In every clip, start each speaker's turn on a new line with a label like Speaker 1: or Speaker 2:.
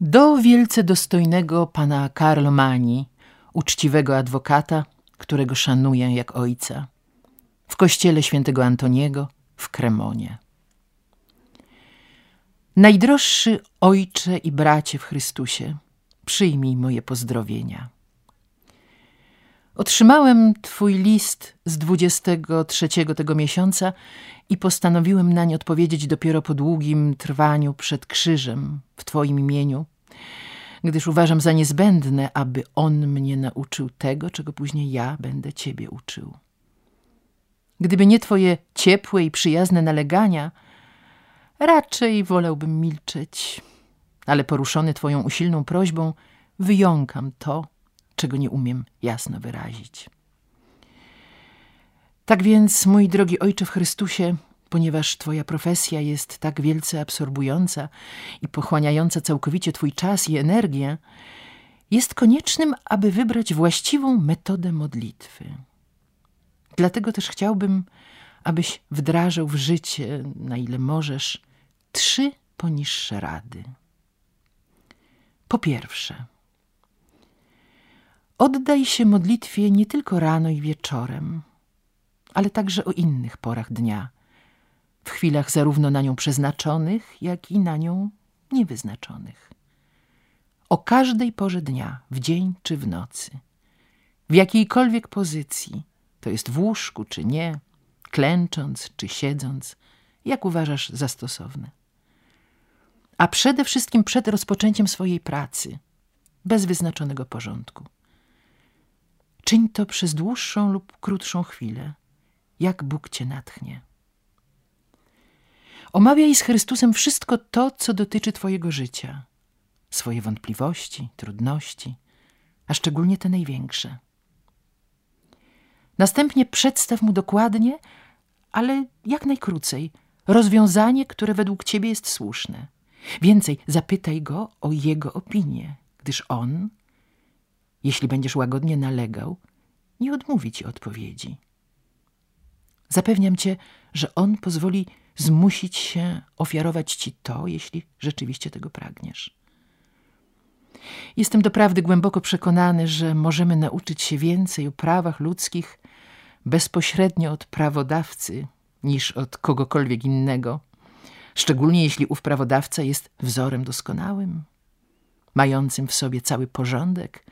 Speaker 1: Do wielce dostojnego pana Carlo Mani, uczciwego adwokata, którego szanuję jak ojca, w kościele świętego Antoniego w Kremonie. Najdroższy ojcze i bracie w Chrystusie, przyjmij moje pozdrowienia. Otrzymałem twój list z 23 tego miesiąca i postanowiłem nań odpowiedzieć dopiero po długim trwaniu przed krzyżem w twoim imieniu, gdyż uważam za niezbędne, aby on mnie nauczył tego, czego później ja będę ciebie uczył. Gdyby nie twoje ciepłe i przyjazne nalegania, raczej wolałbym milczeć, ale poruszony twoją usilną prośbą, wyjąkam to, czego nie umiem jasno wyrazić. Tak więc, mój drogi Ojcze w Chrystusie, ponieważ Twoja profesja jest tak wielce absorbująca i pochłaniająca całkowicie Twój czas i energię, jest koniecznym, aby wybrać właściwą metodę modlitwy. Dlatego też chciałbym, abyś wdrażał w życie, na ile możesz, trzy poniższe rady. Po pierwsze, oddaj się modlitwie nie tylko rano i wieczorem, ale także o innych porach dnia, w chwilach zarówno na nią przeznaczonych, jak i na nią niewyznaczonych. O każdej porze dnia, w dzień czy w nocy, w jakiejkolwiek pozycji, to jest w łóżku czy nie, klęcząc czy siedząc, jak uważasz za stosowne. A przede wszystkim przed rozpoczęciem swojej pracy, bez wyznaczonego porządku. Czyń to przez dłuższą lub krótszą chwilę, jak Bóg cię natchnie. Omawiaj z Chrystusem wszystko to, co dotyczy Twojego życia, swoje wątpliwości, trudności, a szczególnie te największe. Następnie przedstaw mu dokładnie, ale jak najkrócej, rozwiązanie, które według Ciebie jest słuszne. Więcej, zapytaj go o jego opinię, gdyż on, jeśli będziesz łagodnie nalegał, nie odmówi Ci odpowiedzi. Zapewniam Cię, że on pozwoli zmusić się ofiarować Ci to, jeśli rzeczywiście tego pragniesz. Jestem doprawdy głęboko przekonany, że możemy nauczyć się więcej o prawach ludzkich bezpośrednio od prawodawcy niż od kogokolwiek innego, szczególnie jeśli ów prawodawca jest wzorem doskonałym, mającym w sobie cały porządek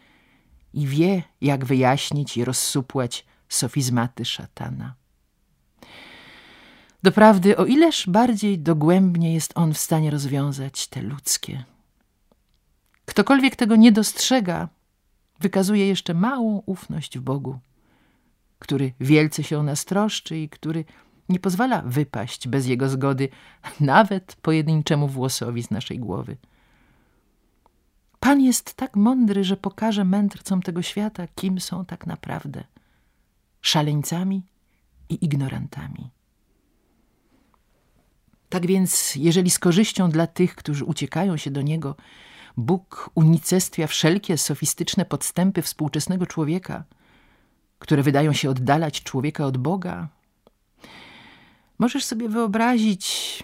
Speaker 1: i wie, jak wyjaśnić i rozsupłać sofizmaty szatana. Doprawdy, o ileż bardziej dogłębnie jest on w stanie rozwiązać te ludzkie. Ktokolwiek tego nie dostrzega, wykazuje jeszcze małą ufność w Bogu, który wielce się o nas troszczy i który nie pozwala wypaść bez jego zgody nawet pojedynczemu włosowi z naszej głowy. Pan jest tak mądry, że pokaże mędrcom tego świata, kim są tak naprawdę szaleńcami i ignorantami. Tak więc, jeżeli z korzyścią dla tych, którzy uciekają się do Niego, Bóg unicestwia wszelkie sofistyczne podstępy współczesnego człowieka, które wydają się oddalać człowieka od Boga, możesz sobie wyobrazić,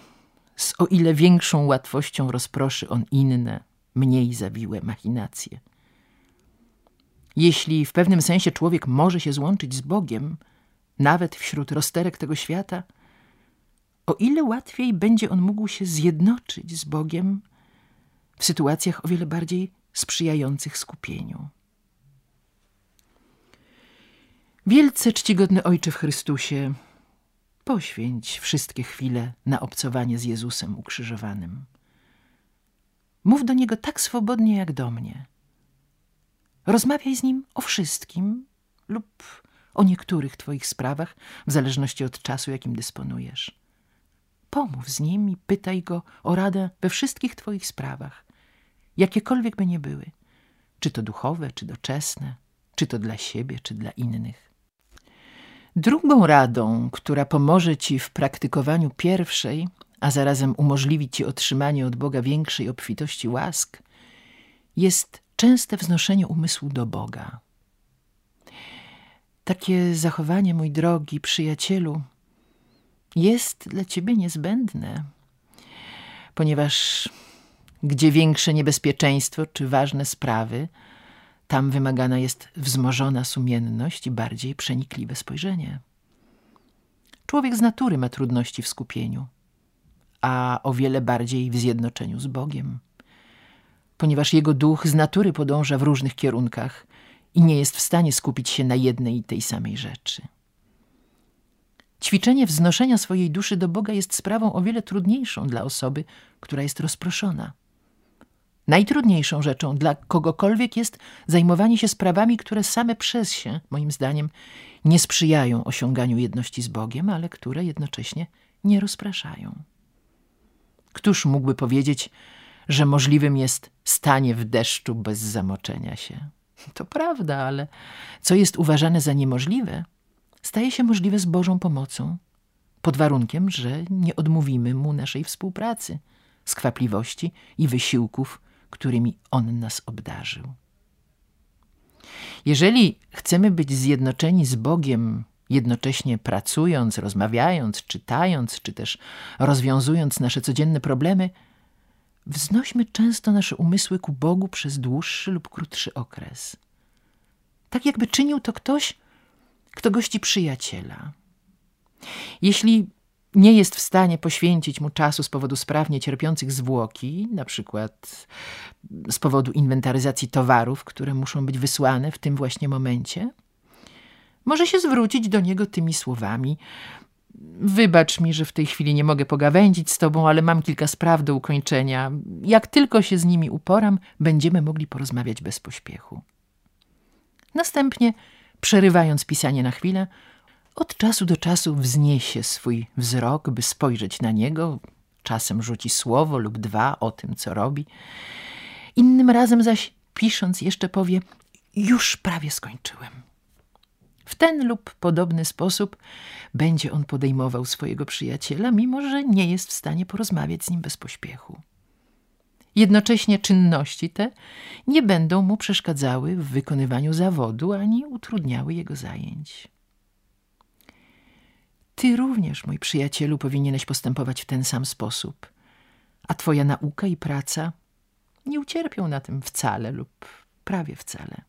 Speaker 1: z o ile większą łatwością rozproszy on inne, mniej zawiłe machinacje. Jeśli w pewnym sensie człowiek może się złączyć z Bogiem, nawet wśród rozterek tego świata – o ile łatwiej będzie on mógł się zjednoczyć z Bogiem w sytuacjach o wiele bardziej sprzyjających skupieniu. Wielce czcigodny Ojcze w Chrystusie, poświęć wszystkie chwile na obcowanie z Jezusem ukrzyżowanym. Mów do Niego tak swobodnie jak do mnie. Rozmawiaj z Nim o wszystkim lub o niektórych Twoich sprawach, w zależności od czasu, jakim dysponujesz. Pomów z nim i pytaj go o radę we wszystkich twoich sprawach, jakiekolwiek by nie były, czy to duchowe, czy doczesne, czy to dla siebie, czy dla innych. Drugą radą, która pomoże ci w praktykowaniu pierwszej, a zarazem umożliwi ci otrzymanie od Boga większej obfitości łask, jest częste wznoszenie umysłu do Boga. Takie zachowanie, mój drogi przyjacielu, jest dla ciebie niezbędne, ponieważ Gdzie większe niebezpieczeństwo czy ważne sprawy, tam wymagana jest wzmożona sumienność i bardziej przenikliwe spojrzenie. Człowiek z natury ma trudności w skupieniu, a o wiele bardziej w zjednoczeniu z Bogiem, ponieważ jego duch z natury podąża w różnych kierunkach i nie jest w stanie skupić się na jednej i tej samej rzeczy. Ćwiczenie wznoszenia swojej duszy do Boga jest sprawą o wiele trudniejszą dla osoby, która jest rozproszona. Najtrudniejszą rzeczą dla kogokolwiek jest zajmowanie się sprawami, które same przez się, moim zdaniem, nie sprzyjają osiąganiu jedności z Bogiem, ale które jednocześnie nie rozpraszają. Któż mógłby powiedzieć, że możliwym jest stanie w deszczu bez zamoczenia się? To prawda, ale co jest uważane za niemożliwe, staje się możliwe z Bożą pomocą, pod warunkiem, że nie odmówimy Mu naszej współpracy, skwapliwości i wysiłków, którymi On nas obdarzył. Jeżeli chcemy być zjednoczeni z Bogiem, jednocześnie pracując, rozmawiając, czytając, czy też rozwiązując nasze codzienne problemy, wznośmy często nasze umysły ku Bogu przez dłuższy lub krótszy okres. Tak jakby czynił to ktoś, kto gości przyjaciela. Jeśli nie jest w stanie poświęcić mu czasu z powodu sprawnie cierpiących zwłoki, na przykład z powodu inwentaryzacji towarów, które muszą być wysłane w tym właśnie momencie, może się zwrócić do niego tymi słowami: Wybacz mi, że w tej chwili nie mogę pogawędzić z tobą, ale mam kilka spraw do ukończenia. Jak tylko się z nimi uporam, będziemy mogli porozmawiać bez pośpiechu. Następnie, przerywając pisanie na chwilę, od czasu do czasu wzniesie swój wzrok, by spojrzeć na niego, czasem rzuci słowo lub dwa o tym, co robi. Innym razem zaś, pisząc, jeszcze powie: Już prawie skończyłem. W ten lub podobny sposób będzie on podejmował swojego przyjaciela, mimo że nie jest w stanie porozmawiać z nim bez pośpiechu. Jednocześnie czynności te nie będą mu przeszkadzały w wykonywaniu zawodu ani utrudniały jego zajęć. Ty również, mój przyjacielu, powinieneś postępować w ten sam sposób, a twoja nauka i praca nie ucierpią na tym wcale lub prawie wcale.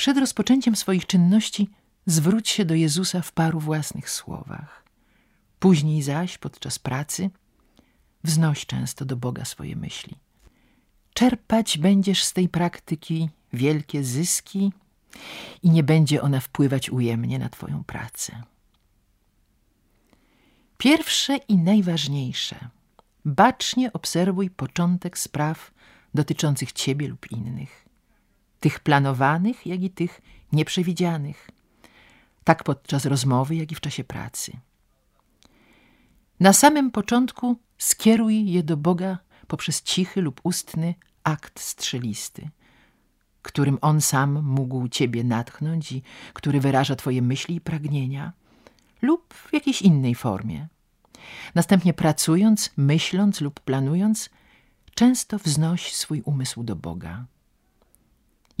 Speaker 1: Przed rozpoczęciem swoich czynności zwróć się do Jezusa w paru własnych słowach. Później zaś, podczas pracy, wznoś często do Boga swoje myśli. Czerpać będziesz z tej praktyki wielkie zyski i nie będzie ona wpływać ujemnie na Twoją pracę. Pierwsze i najważniejsze. Bacznie obserwuj początek spraw dotyczących Ciebie lub innych. Tych planowanych, jak i tych nieprzewidzianych. Tak podczas rozmowy, jak i w czasie pracy. Na samym początku skieruj je do Boga poprzez cichy lub ustny akt strzelisty – którym On sam mógł Ciebie natchnąć i który wyraża Twoje myśli i pragnienia, lub w jakiejś innej formie. Następnie pracując, myśląc lub planując, często wznoś swój umysł do Boga.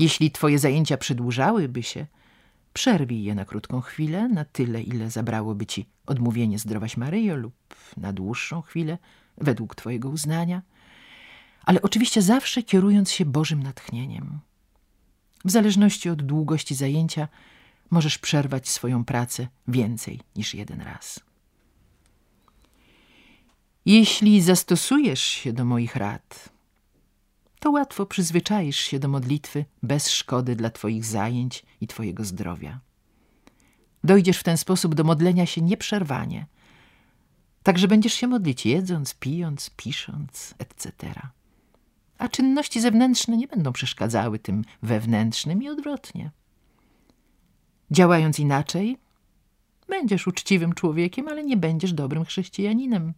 Speaker 1: Jeśli Twoje zajęcia przedłużałyby się, przerwij je na krótką chwilę, na tyle, ile zabrałoby Ci odmówienie Zdrowaś Maryjo lub na dłuższą chwilę, według Twojego uznania, ale oczywiście zawsze kierując się Bożym natchnieniem. W zależności od długości zajęcia możesz przerwać swoją pracę więcej niż jeden raz. Jeśli zastosujesz się do moich rad, to łatwo przyzwyczaisz się do modlitwy bez szkody dla Twoich zajęć i Twojego zdrowia. Dojdziesz w ten sposób do modlenia się nieprzerwanie, tak że będziesz się modlić jedząc, pijąc, pisząc, etc a czynności zewnętrzne nie będą przeszkadzały tym wewnętrznym i odwrotnie. Działając inaczej, będziesz uczciwym człowiekiem, ale nie będziesz dobrym chrześcijaninem,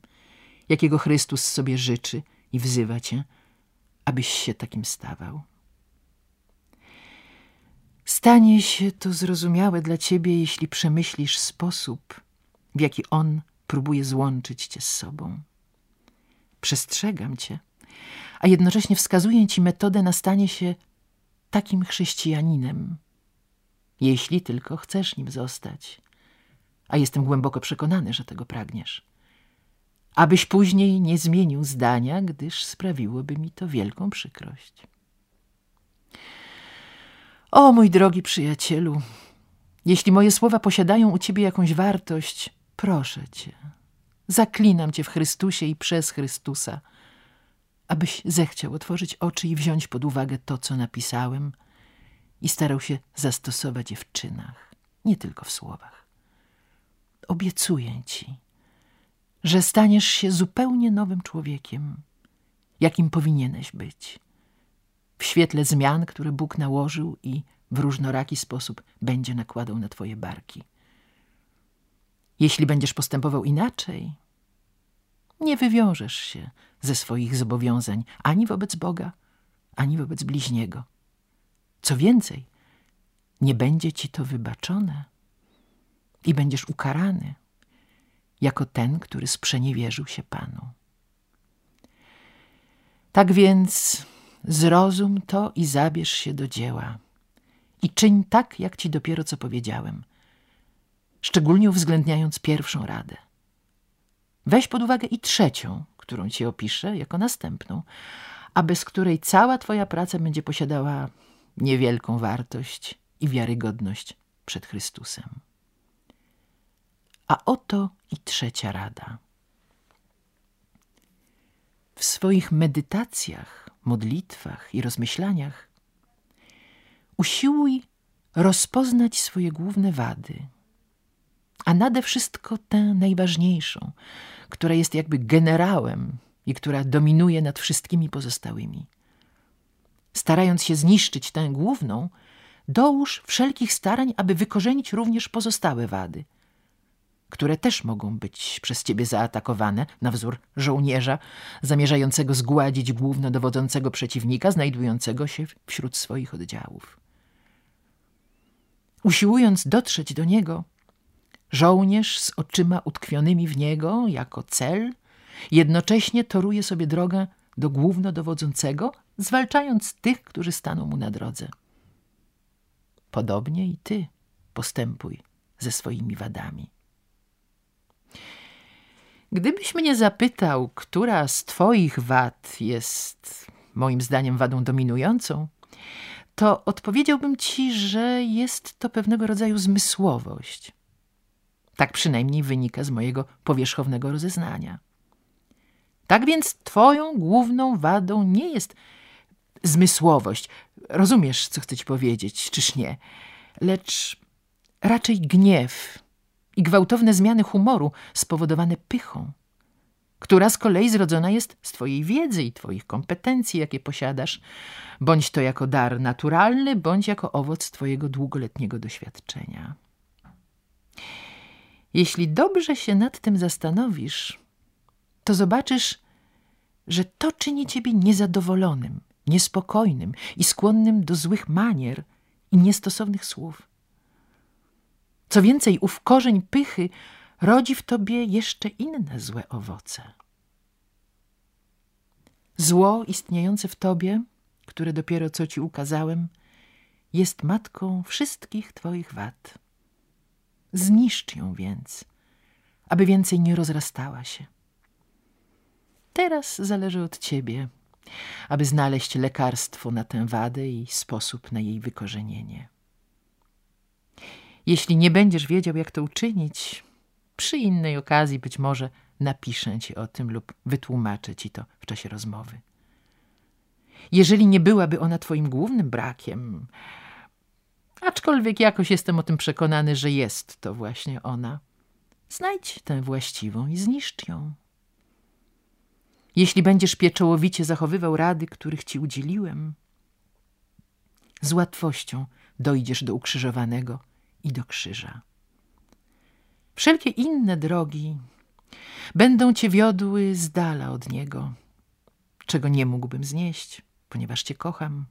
Speaker 1: jakiego Chrystus sobie życzy i wzywa cię, abyś się takim stawał. Stanie się to zrozumiałe dla ciebie, jeśli przemyślisz sposób, w jaki On próbuje złączyć cię z sobą. Przestrzegam cię – a jednocześnie wskazuje ci metodę na stanie się takim chrześcijaninem, jeśli tylko chcesz nim zostać. A jestem głęboko przekonany, że tego pragniesz. Abyś później nie zmienił zdania, gdyż sprawiłoby mi to wielką przykrość. O mój drogi przyjacielu, jeśli moje słowa posiadają u ciebie jakąś wartość, proszę cię, zaklinam cię w Chrystusie i przez Chrystusa, abyś zechciał otworzyć oczy i wziąć pod uwagę to, co napisałem i starał się zastosować je w czynach, nie tylko w słowach. Obiecuję ci, że staniesz się zupełnie nowym człowiekiem, jakim powinieneś być, w świetle zmian, które Bóg nałożył i w różnoraki sposób będzie nakładał na twoje barki. Jeśli będziesz postępował inaczej, nie wywiążesz się ze swoich zobowiązań ani wobec Boga, ani wobec bliźniego. Co więcej, nie będzie ci to wybaczone i będziesz ukarany jako ten, który sprzeniewierzył się Panu. Tak więc zrozum to i zabierz się do dzieła i czyń tak, jak ci dopiero co powiedziałem, szczególnie uwzględniając pierwszą radę. Weź pod uwagę i trzecią, którą ci opiszę jako następną, a bez której cała twoja praca będzie posiadała niewielką wartość i wiarygodność przed Chrystusem. A oto i trzecia rada. W swoich medytacjach, modlitwach i rozmyślaniach usiłuj rozpoznać swoje główne wady, a nade wszystko tę najważniejszą, która jest jakby generałem i która dominuje nad wszystkimi pozostałymi. Starając się zniszczyć tę główną, dołóż wszelkich starań, aby wykorzenić również pozostałe wady, które też mogą być przez ciebie zaatakowane, na wzór żołnierza zamierzającego zgładzić głównodowodzącego przeciwnika znajdującego się wśród swoich oddziałów. Usiłując dotrzeć do niego, żołnierz z oczyma utkwionymi w niego jako cel jednocześnie toruje sobie drogę do głównodowodzącego, zwalczając tych, którzy staną mu na drodze. Podobnie i ty postępuj ze swoimi wadami. Gdybyś mnie zapytał, która z twoich wad jest moim zdaniem wadą dominującą, to odpowiedziałbym ci, że jest to pewnego rodzaju zmysłowość. Tak przynajmniej wynika z mojego powierzchownego rozeznania. Tak więc twoją główną wadą nie jest zmysłowość. Rozumiesz, co chcę ci powiedzieć, czyż nie? Lecz raczej gniew i gwałtowne zmiany humoru spowodowane pychą, która z kolei zrodzona jest z twojej wiedzy i twoich kompetencji, jakie posiadasz, bądź to jako dar naturalny, bądź jako owoc twojego długoletniego doświadczenia. Jeśli dobrze się nad tym zastanowisz, to zobaczysz, że to czyni ciebie niezadowolonym, niespokojnym i skłonnym do złych manier i niestosownych słów. Co więcej, ów korzeń pychy rodzi w tobie jeszcze inne złe owoce. Zło istniejące w tobie, które dopiero co ci ukazałem, jest matką wszystkich twoich wad. Zniszcz ją więc, aby więcej nie rozrastała się. Teraz zależy od ciebie, aby znaleźć lekarstwo na tę wadę i sposób na jej wykorzenienie. Jeśli nie będziesz wiedział, jak to uczynić, przy innej okazji być może napiszę ci o tym lub wytłumaczę ci to w czasie rozmowy. Jeżeli nie byłaby ona twoim głównym brakiem, aczkolwiek jakoś jestem o tym przekonany, że jest to właśnie ona, znajdź tę właściwą i zniszcz ją. Jeśli będziesz pieczołowicie zachowywał rady, których ci udzieliłem, z łatwością dojdziesz do ukrzyżowanego i do krzyża. Wszelkie inne drogi będą cię wiodły z dala od niego, czego nie mógłbym znieść, ponieważ cię kocham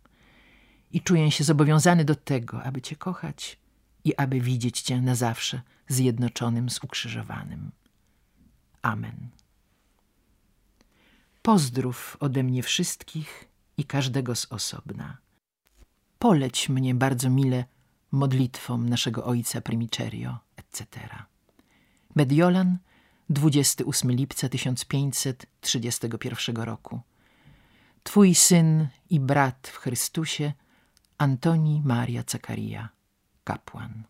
Speaker 1: i czuję się zobowiązany do tego, aby cię kochać i aby widzieć cię na zawsze zjednoczonym z ukrzyżowanym. Amen. Pozdrów ode mnie wszystkich i każdego z osobna. Poleć mnie bardzo mile modlitwom naszego ojca Primicerio, etc. Mediolan, 28 lipca 1531 roku. Twój syn i brat w Chrystusie, Antoni Maria Zakaria, kapłan.